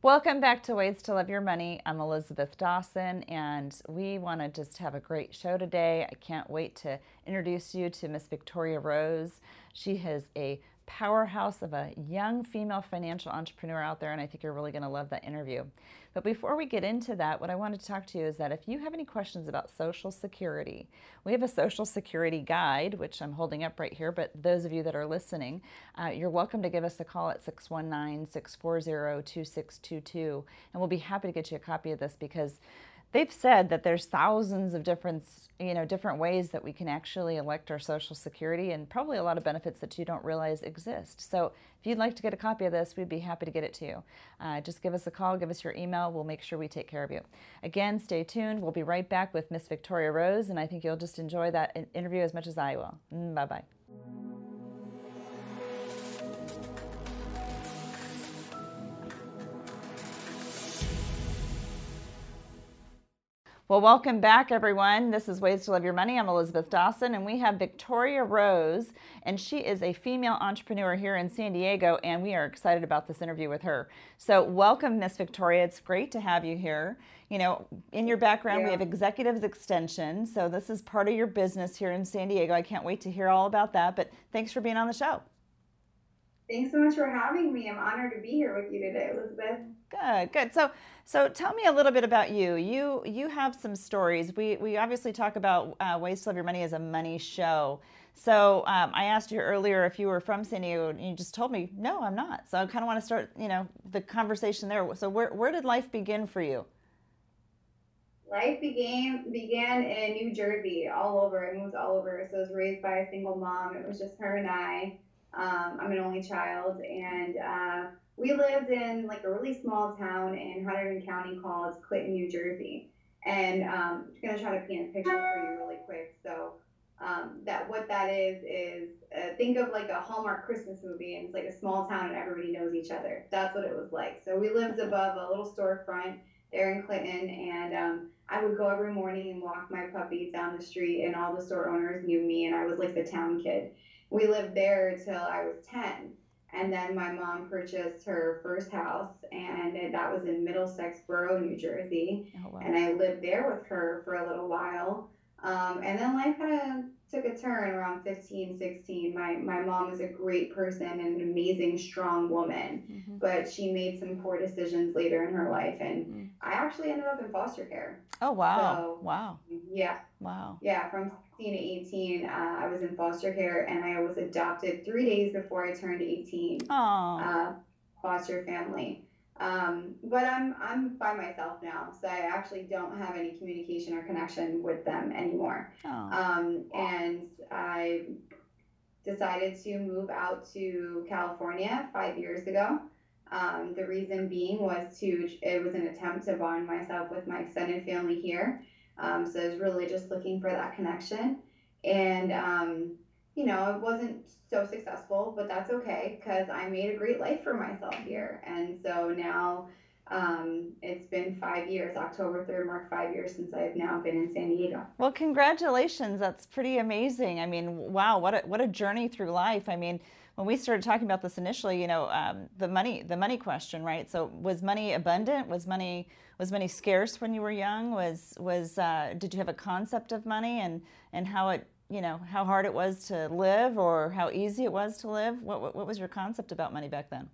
Welcome back to Ways to Love Your Money. I'm Elizabeth Dawson, and we want to just have a great show today. I can't wait to introduce you to Miss Victoria Rose. She has a powerhouse of a young female financial entrepreneur out there, and I think you're really going to love that interview. But before we get into that, what I wanted to talk to you is that if you have any questions about Social Security, we have a Social Security guide, which I'm holding up right here, but those of you that are listening, uh, you're welcome to give us a call at 619 640 2622, and we'll be happy to get you a copy of this because they've said that there's thousands of different you know different ways that we can actually elect our social security and probably a lot of benefits that you don't realize exist. So if you'd like to get a copy of this we'd be happy to get it to you. Uh, just give us a call give us your email. We'll make sure we take care of you. Again stay tuned. We'll be right back with miss victoria rose and i think you'll just enjoy that interview as much as i will. Mm, bye bye Well, welcome back, everyone. This is Ways to Love Your Money. I'm Elizabeth Dawson, and we have Victoria Rose, and she is a female entrepreneur here in San Diego, and we are excited about this interview with her. So, welcome, Miss Victoria. It's great to have you here. You know, in your background, yeah. we have Executives Extension, so this is part of your business here in San Diego. I can't wait to hear all about that, but thanks for being on the show. Thanks so much for having me. I'm honored to be here with you today, Elizabeth. Good, good. So, so tell me a little bit about you. You you have some stories. We we obviously talk about uh, ways to love your money as a money show. So um, I asked you earlier if you were from San Diego, and you just told me no, I'm not. So I kind of want to start, you know, the conversation there. So where where did life begin for you? Life began began in New Jersey, all over. I moved all over. So I was raised by a single mom. It was just her and I. Um, I'm an only child, and uh, we lived in like a really small town in Hunterdon County called Clinton, New Jersey. And um, I'm gonna try to paint a picture for you really quick. So um, that what that is is uh, think of like a Hallmark Christmas movie, and it's like a small town and everybody knows each other. That's what it was like. So we lived above a little storefront there in Clinton, and um, I would go every morning and walk my puppy down the street, and all the store owners knew me, and I was like the town kid. We lived there till I was 10 and then my mom purchased her first house, and that was in Middlesex Borough, New Jersey. Oh, wow. And I lived there with her for a little while. Um, and then life kind of took a turn around 15, 16. My, my mom is a great person and an amazing, strong woman, mm-hmm. but she made some poor decisions later in her life. And mm-hmm. I actually ended up in foster care. Oh, wow. So, wow. Yeah. Wow. Yeah. From 16 to 18, uh, I was in foster care and I was adopted three days before I turned 18. Oh. Uh, foster family. Um, but I'm I'm by myself now, so I actually don't have any communication or connection with them anymore. Um, and I decided to move out to California five years ago. Um, the reason being was to it was an attempt to bond myself with my extended family here. Um, so I was really just looking for that connection, and um, you know, it wasn't so successful, but that's okay because I made a great life for myself here. And so now um, it's been five years. October 3rd marked five years since I've now been in San Diego. Well, congratulations. That's pretty amazing. I mean, wow, what a, what a journey through life. I mean, when we started talking about this initially, you know, um, the money, the money question, right? So was money abundant? Was money, was money scarce when you were young? Was, was, uh, did you have a concept of money and, and how it you know how hard it was to live or how easy it was to live? What, what, what was your concept about money back then?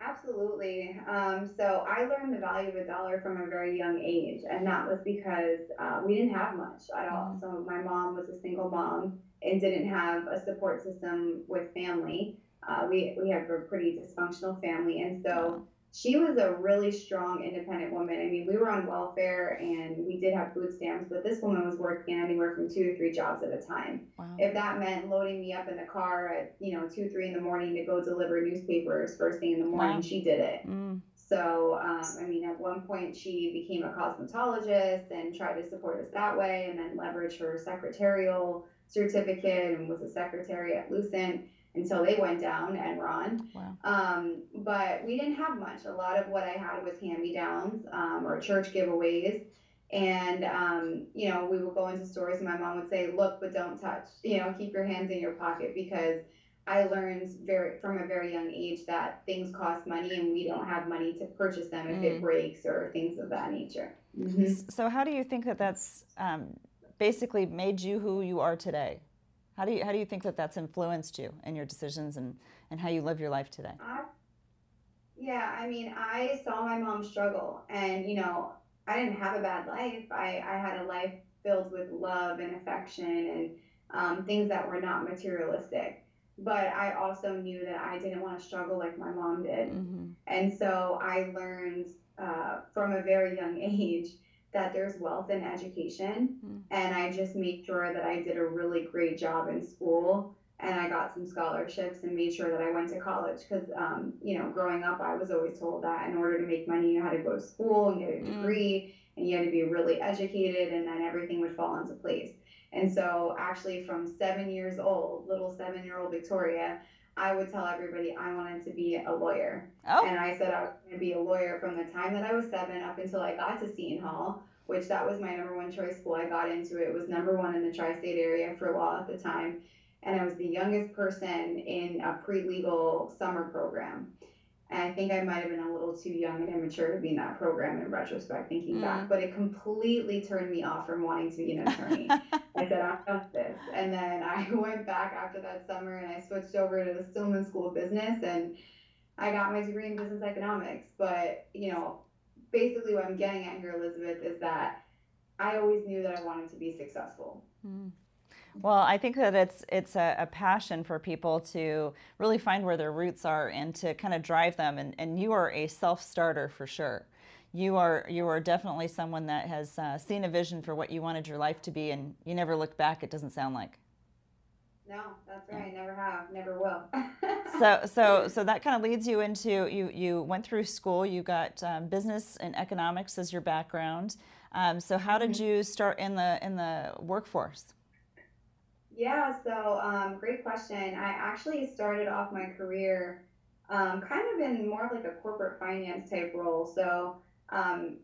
Absolutely. Um, so i learned the value of a dollar from a very young age and that was because uh, we didn't have much at all. Mm-hmm. so my mom was a single mom and didn't have a support system with family. Uh, we, we have a pretty dysfunctional family. And so she was a really strong, independent woman. I mean, we were on welfare and we did have food stamps, but this woman was working anywhere from two to three jobs at a time. Wow. If that meant loading me up in the car at, you know, two, three in the morning to go deliver newspapers first thing in the morning, wow. she did it. Mm. So, um, I mean, at one point she became a cosmetologist and tried to support us that way and then leveraged her secretarial certificate and was a secretary at Lucent until they went down Enron. Wow. Um, but we didn't have much. A lot of what I had was hand me downs um, or church giveaways. And, um, you know, we would go into stores and my mom would say, look, but don't touch, you know, keep your hands in your pocket because I learned very from a very young age that things cost money and we don't have money to purchase them if mm. it breaks or things of that nature. Mm-hmm. So, how do you think that that's um, basically made you who you are today? How do you how do you think that that's influenced you in your decisions and and how you live your life today? I, yeah, I mean, I saw my mom struggle, and you know, I didn't have a bad life. I I had a life filled with love and affection and um, things that were not materialistic. But I also knew that I didn't want to struggle like my mom did, mm-hmm. and so I learned uh, from a very young age that there's wealth in education. Mm-hmm. And I just made sure that I did a really great job in school and I got some scholarships and made sure that I went to college because, um, you know, growing up, I was always told that in order to make money, you had to go to school and get a hmm. degree mm. and you had to be really educated and then everything would fall into place. And so, actually, from seven years old, little seven year old Victoria, I would tell everybody I wanted to be a lawyer. Oh. And I said I was going to be a lawyer from the time that I was seven up until I got to Seton Hall, which that was my number one choice school. I got into it. It was number one in the tri state area for law at the time. And I was the youngest person in a pre legal summer program. And I think I might have been a little too young and immature to be in that program in retrospect, thinking mm. back. But it completely turned me off from wanting to be an attorney. I said, I'm done with this. And then I went back after that summer and I switched over to the Stillman School of Business and I got my degree in business economics. But, you know, basically what I'm getting at here, Elizabeth, is that I always knew that I wanted to be successful. Mm. Well, I think that it's it's a, a, passion for people to really find where their roots are and to kind of drive them. And, and you are a self starter for sure. You are you are definitely someone that has uh, seen a vision for what you wanted your life to be, and you never looked back. It doesn't sound like. No, that's right. Never have, never will. so, so, so that kind of leads you into you. You went through school. You got um, business and economics as your background. Um, so, how did mm-hmm. you start in the in the workforce? Yeah, so um, great question. I actually started off my career um, kind of in more of like a corporate finance type role. So, um,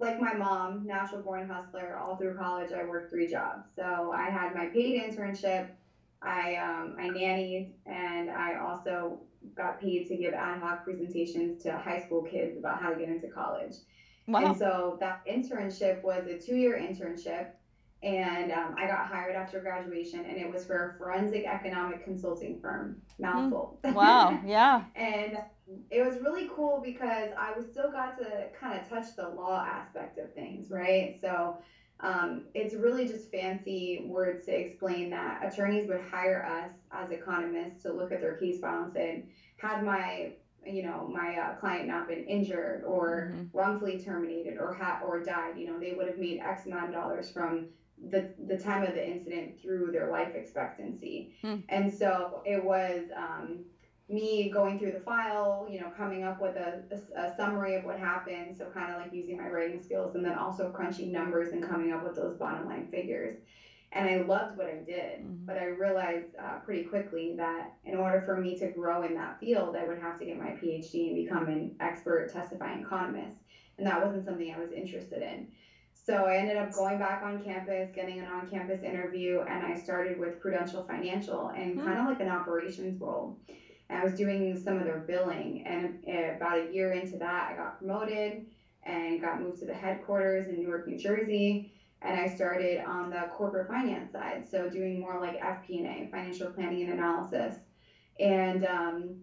like my mom, natural born hustler, all through college, I worked three jobs. So I had my paid internship, I um, I nannied, and I also got paid to give ad hoc presentations to high school kids about how to get into college. Wow. And so that internship was a two year internship and um, I got hired after graduation, and it was for a forensic economic consulting firm. Mouthful. Mm. Wow. Yeah. and it was really cool because I was still got to kind of touch the law aspect of things, right? So um, it's really just fancy words to explain that attorneys would hire us as economists to look at their case file and had my you know my uh, client not been injured or mm-hmm. wrongfully terminated or had or died you know they would have made x amount of dollars from the the time of the incident through their life expectancy. Hmm. And so it was um, me going through the file, you know, coming up with a, a, a summary of what happened. So kind of like using my writing skills and then also crunching numbers and coming up with those bottom line figures. And I loved what I did, mm-hmm. but I realized uh, pretty quickly that in order for me to grow in that field, I would have to get my PhD and become an expert testifying economist. And that wasn't something I was interested in. So I ended up going back on campus, getting an on campus interview, and I started with Prudential Financial and mm-hmm. kind of like an operations role. And I was doing some of their billing, and uh, about a year into that, I got promoted and got moved to the headquarters in Newark, New Jersey. And I started on the corporate finance side, so doing more like FP&A, financial planning and analysis. And um,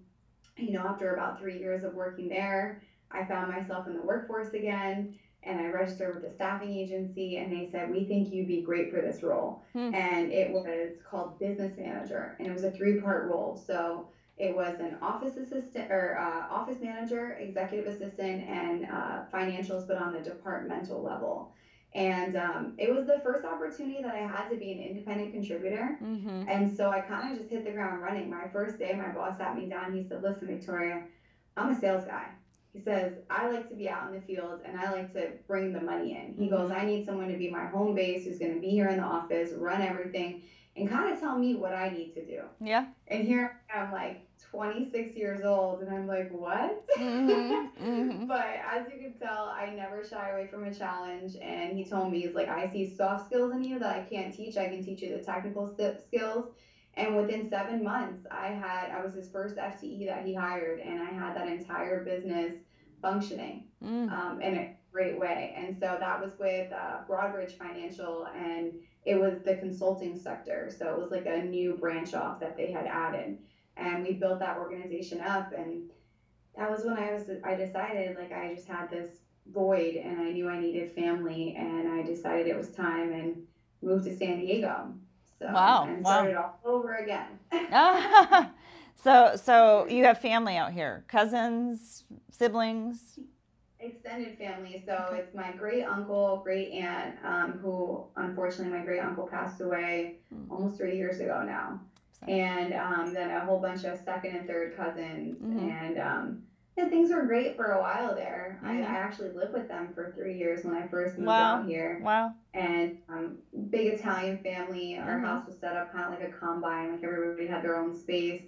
you know, after about three years of working there, I found myself in the workforce again and I registered with a staffing agency and they said, We think you'd be great for this role. Hmm. And it was called business manager and it was a three part role. So it was an office assistant or uh, office manager, executive assistant, and uh, financials, but on the departmental level. And um, it was the first opportunity that I had to be an independent contributor. Mm-hmm. And so I kind of just hit the ground running. My first day, my boss sat me down. He said, Listen, Victoria, I'm a sales guy. He says, I like to be out in the field and I like to bring the money in. He mm-hmm. goes, I need someone to be my home base who's going to be here in the office, run everything, and kind of tell me what I need to do. Yeah. And here I'm like 26 years old and I'm like, what? Mm-hmm. Mm-hmm. but as you can tell, I never shy away from a challenge. And he told me, he's like, I see soft skills in you that I can't teach. I can teach you the technical st- skills And within seven months, I had I was his first FTE that he hired, and I had that entire business functioning mm. um, in a great way. And so that was with uh, Broadridge Financial, and it was the consulting sector. So it was like a new branch off that they had added, and we built that organization up. And that was when I was I decided like I just had this void, and I knew I needed family, and I decided it was time and moved to San Diego. So, wow! And started wow. all over again. so, so you have family out here, cousins, siblings extended family. So it's my great uncle, great aunt, um, who unfortunately my great uncle passed away mm. almost three years ago now. And um, then a whole bunch of second and third cousins. Mm-hmm. And um, yeah, things were great for a while there. Mm-hmm. I, I, actually lived with them for three years when I first moved wow. out here. Wow. And um, big Italian family. Our mm-hmm. house was set up kind of like a combine, like everybody had their own space.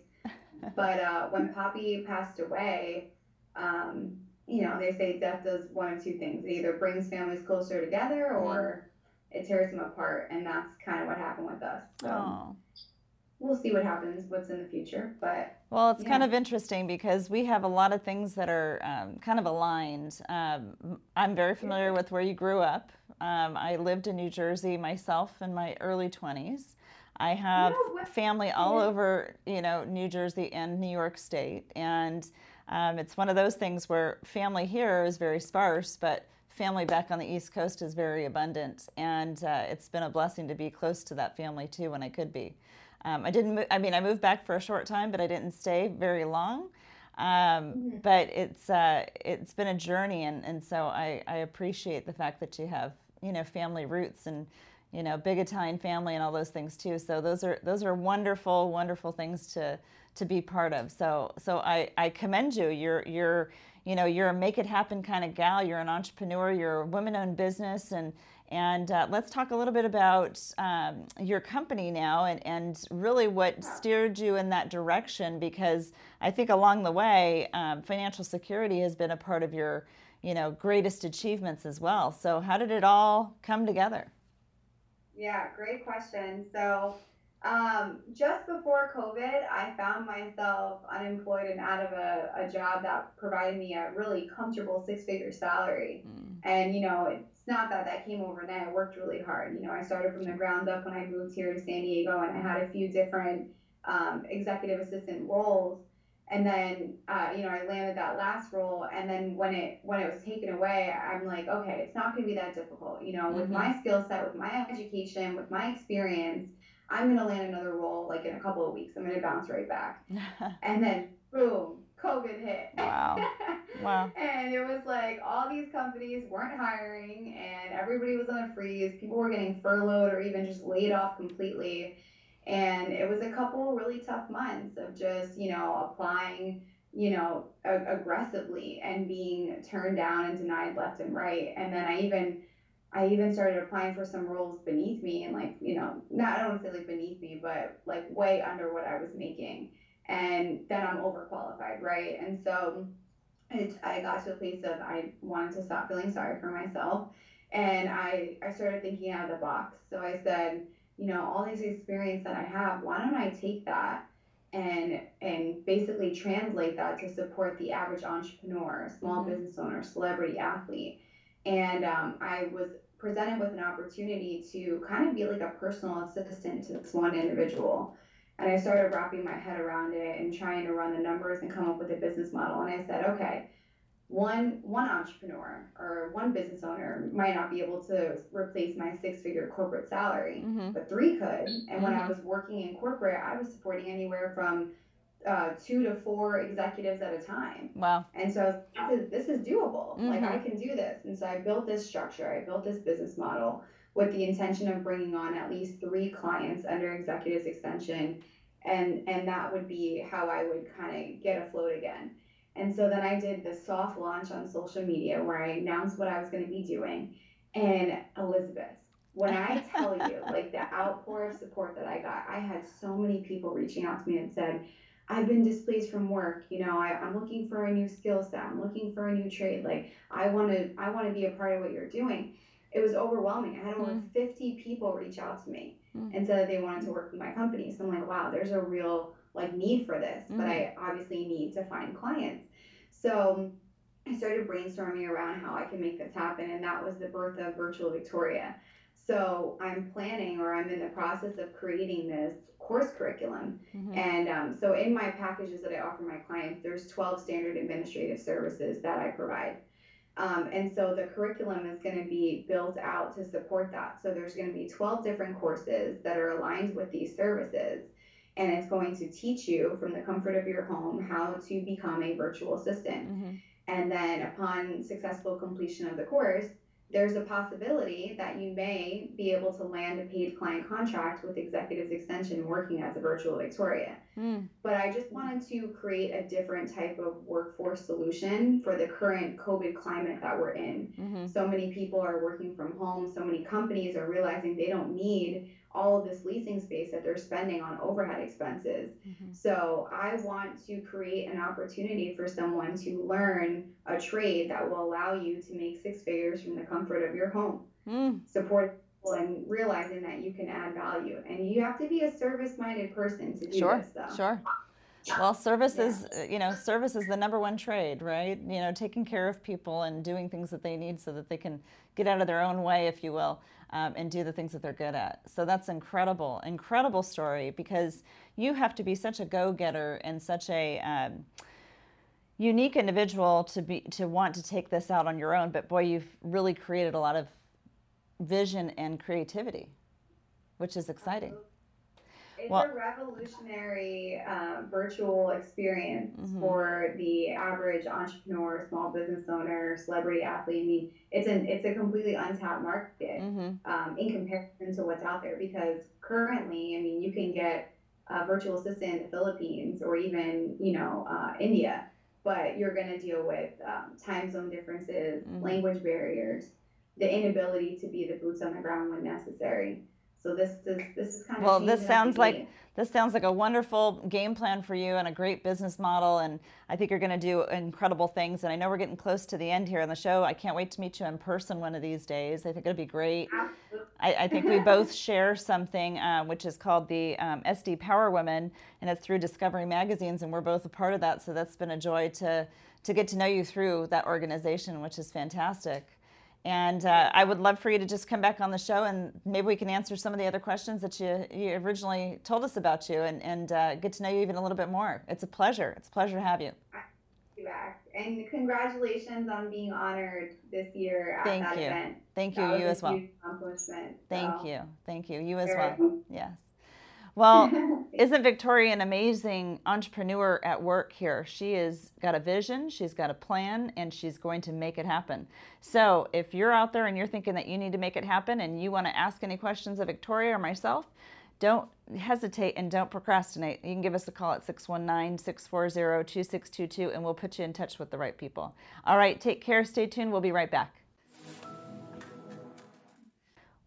But uh, when Poppy passed away, um, you know, they say death does one of two things. It either brings families closer together mm-hmm. or it tears them apart. And that's kind of what happened with us. So oh. we'll see what happens, what's in the future. But well, it's yeah. kind of interesting because we have a lot of things that are um, kind of aligned. Um, I'm very familiar with where you grew up. Um, I lived in New Jersey myself in my early 20s. I have family all over, you know, New Jersey and New York State. And um, it's one of those things where family here is very sparse, but family back on the East Coast is very abundant, and uh, it's been a blessing to be close to that family too when I could be. Um, I didn't. Mo- I mean, I moved back for a short time, but I didn't stay very long. Um, mm-hmm. But it's uh, it's been a journey, and, and so I, I appreciate the fact that you have you know family roots and you know big Italian family and all those things too. So those are those are wonderful, wonderful things to to be part of. So so I, I commend you. You're you're you know you're a make it happen kind of gal. You're an entrepreneur. You're a women-owned business, and and uh, let's talk a little bit about um, your company now and, and really what steered you in that direction because I think along the way, um, financial security has been a part of your you know greatest achievements as well. So how did it all come together? Yeah, great question. So um, just before COVID, I found myself unemployed and out of a, a job that provided me a really comfortable six figure salary. Mm. And, you know, it's not that that came overnight. I worked really hard. You know, I started from the ground up when I moved here to San Diego and I had a few different um, executive assistant roles. And then, uh, you know, I landed that last role. And then when it when it was taken away, I'm like, okay, it's not going to be that difficult. You know, mm-hmm. with my skill set, with my education, with my experience, I'm going to land another role like in a couple of weeks. I'm going to bounce right back. and then, boom, COVID hit. Wow. Wow. and it was like all these companies weren't hiring and everybody was on a freeze. People were getting furloughed or even just laid off completely. And it was a couple really tough months of just, you know, applying, you know, aggressively and being turned down and denied left and right. And then I even I even started applying for some roles beneath me and like, you know, not I don't want to say like beneath me, but like way under what I was making. And then I'm overqualified, right? And so it, I got to a place of I wanted to stop feeling sorry for myself. And I, I started thinking out of the box. So I said, you know, all these experience that I have, why don't I take that and and basically translate that to support the average entrepreneur, small mm-hmm. business owner, celebrity athlete and um, I was presented with an opportunity to kind of be like a personal assistant to this one individual. And I started wrapping my head around it and trying to run the numbers and come up with a business model. And I said, okay, one one entrepreneur or one business owner might not be able to replace my six figure corporate salary, mm-hmm. but three could. And mm-hmm. when I mm-hmm. was working in corporate, I was supporting anywhere from uh, two to four executives at a time. Wow. And so this is, this is doable. Mm-hmm. Like I can do this. And so I built this structure. I built this business model with the intention of bringing on at least three clients under executives extension. And, and that would be how I would kind of get afloat again. And so then I did the soft launch on social media where I announced what I was going to be doing. And Elizabeth, when I tell you, like the outpour of support that I got, I had so many people reaching out to me and said, I've been displaced from work. You know, I, I'm looking for a new skill set. I'm looking for a new trade. Like I want to, I want to be a part of what you're doing. it was overwhelming. I had over mm. 50 people reach out to me mm. and said they wanted to work with my company. So I'm like, wow, there's a real like need for this, mm. but I obviously need to find clients. So I started brainstorming around how I can make this happen, and that was the birth of Virtual Victoria. So I'm planning, or I'm in the process of creating this course curriculum. Mm-hmm. And um, so in my packages that I offer my clients, there's 12 standard administrative services that I provide. Um, and so the curriculum is going to be built out to support that. So there's going to be 12 different courses that are aligned with these services. And it's going to teach you from the comfort of your home how to become a virtual assistant. Mm-hmm. And then upon successful completion of the course, there's a possibility that you may be able to land a paid client contract with Executives Extension working as a virtual Victoria. Mm. But I just wanted to create a different type of workforce solution for the current COVID climate that we're in. Mm-hmm. So many people are working from home, so many companies are realizing they don't need all of this leasing space that they're spending on overhead expenses. Mm-hmm. So I want to create an opportunity for someone to learn a trade that will allow you to make six figures from the comfort of your home. Mm. Support and realizing that you can add value. And you have to be a service-minded person to do sure, this stuff. Sure. Well, service yeah. is, you know, service is the number one trade, right? You know, taking care of people and doing things that they need so that they can get out of their own way, if you will, um, and do the things that they're good at. So that's incredible, incredible story because you have to be such a go-getter and such a um, unique individual to be to want to take this out on your own. But boy, you've really created a lot of vision and creativity, which is exciting. It's well, a revolutionary uh, virtual experience mm-hmm. for the average entrepreneur, small business owner, celebrity athlete. I mean, it's an it's a completely untapped market mm-hmm. um, in comparison to what's out there. Because currently, I mean, you can get a virtual assistant in the Philippines or even you know uh, India, but you're going to deal with um, time zone differences, mm-hmm. language barriers, the inability to be the boots on the ground when necessary. So this this this is kind of well. This sounds like this sounds like a wonderful game plan for you and a great business model. And I think you're going to do incredible things. And I know we're getting close to the end here in the show. I can't wait to meet you in person one of these days. I think it'll be great. I, I, think we both share something uh, which is called the um, SD Power Women, and it's through Discovery Magazines, and we're both a part of that. So that's been a joy to to get to know you through that organization, which is fantastic. And uh, I would love for you to just come back on the show and maybe we can answer some of the other questions that you, you originally told us about you and, and uh, get to know you even a little bit more. It's a pleasure. It's a pleasure to have you. And congratulations on being honored this year at Thank that you. event. Thank you. That you as well. Accomplishment. Thank so. you. Thank you. You as well. Yes. Well, isn't Victoria an amazing entrepreneur at work here? She has got a vision, she's got a plan, and she's going to make it happen. So if you're out there and you're thinking that you need to make it happen and you want to ask any questions of Victoria or myself, don't hesitate and don't procrastinate. You can give us a call at 619 640 2622 and we'll put you in touch with the right people. All right, take care, stay tuned, we'll be right back.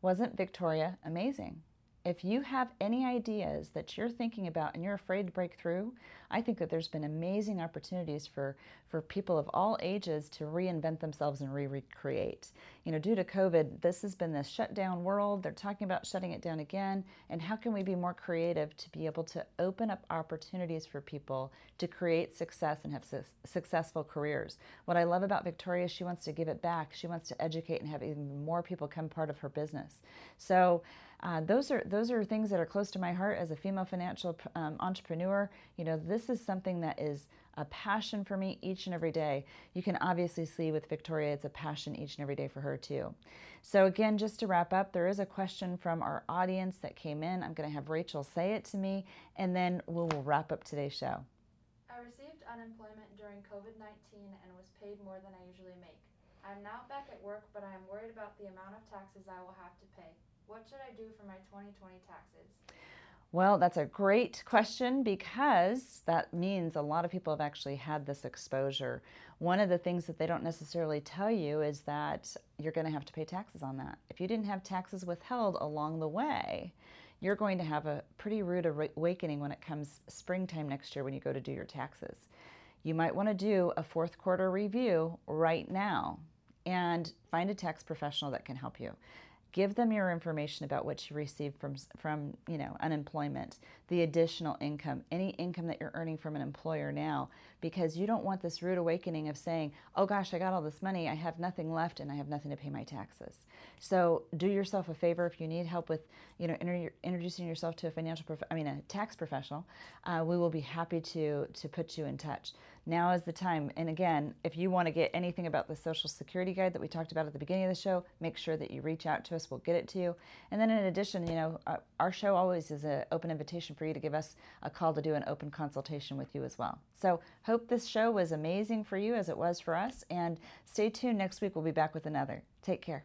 Wasn't Victoria amazing? If you have any ideas that you're thinking about and you're afraid to break through, I think that there's been amazing opportunities for, for people of all ages to reinvent themselves and re recreate. You know, due to COVID, this has been this shutdown world. They're talking about shutting it down again. And how can we be more creative to be able to open up opportunities for people to create success and have su successful careers? What I love about Victoria, she wants to give it back. She wants to educate and have even more people come part of her business. So, uh, those are those are things that are close to my heart as a female financial um, entrepreneur. You know, this is something that is a passion for me each and every day. You can obviously see with Victoria, it's a passion each and every day for her too. So again, just to wrap up, there is a question from our audience that came in. I'm going to have Rachel say it to me, and then we'll, we'll wrap up today's show. I received unemployment during COVID-19 and was paid more than I usually make. I'm now back at work, but I am worried about the amount of taxes I will have to pay. What should I do for my 2020 taxes? Well, that's a great question because that means a lot of people have actually had this exposure. One of the things that they don't necessarily tell you is that you're going to have to pay taxes on that. If you didn't have taxes withheld along the way, you're going to have a pretty rude awakening when it comes springtime next year when you go to do your taxes. You might want to do a fourth quarter review right now and find a tax professional that can help you give them your information about what you received from from you know unemployment the additional income any income that you're earning from an employer now because you don't want this rude awakening of saying oh gosh i got all this money i have nothing left and i have nothing to pay my taxes so do yourself a favor if you need help with you know introducing yourself to a financial prof- i mean a tax professional uh, we will be happy to to put you in touch now is the time. And again, if you want to get anything about the Social Security Guide that we talked about at the beginning of the show, make sure that you reach out to us. We'll get it to you. And then in addition, you know, uh, our show always is an open invitation for you to give us a call to do an open consultation with you as well. So hope this show was amazing for you as it was for us. And stay tuned. Next week, we'll be back with another. Take care.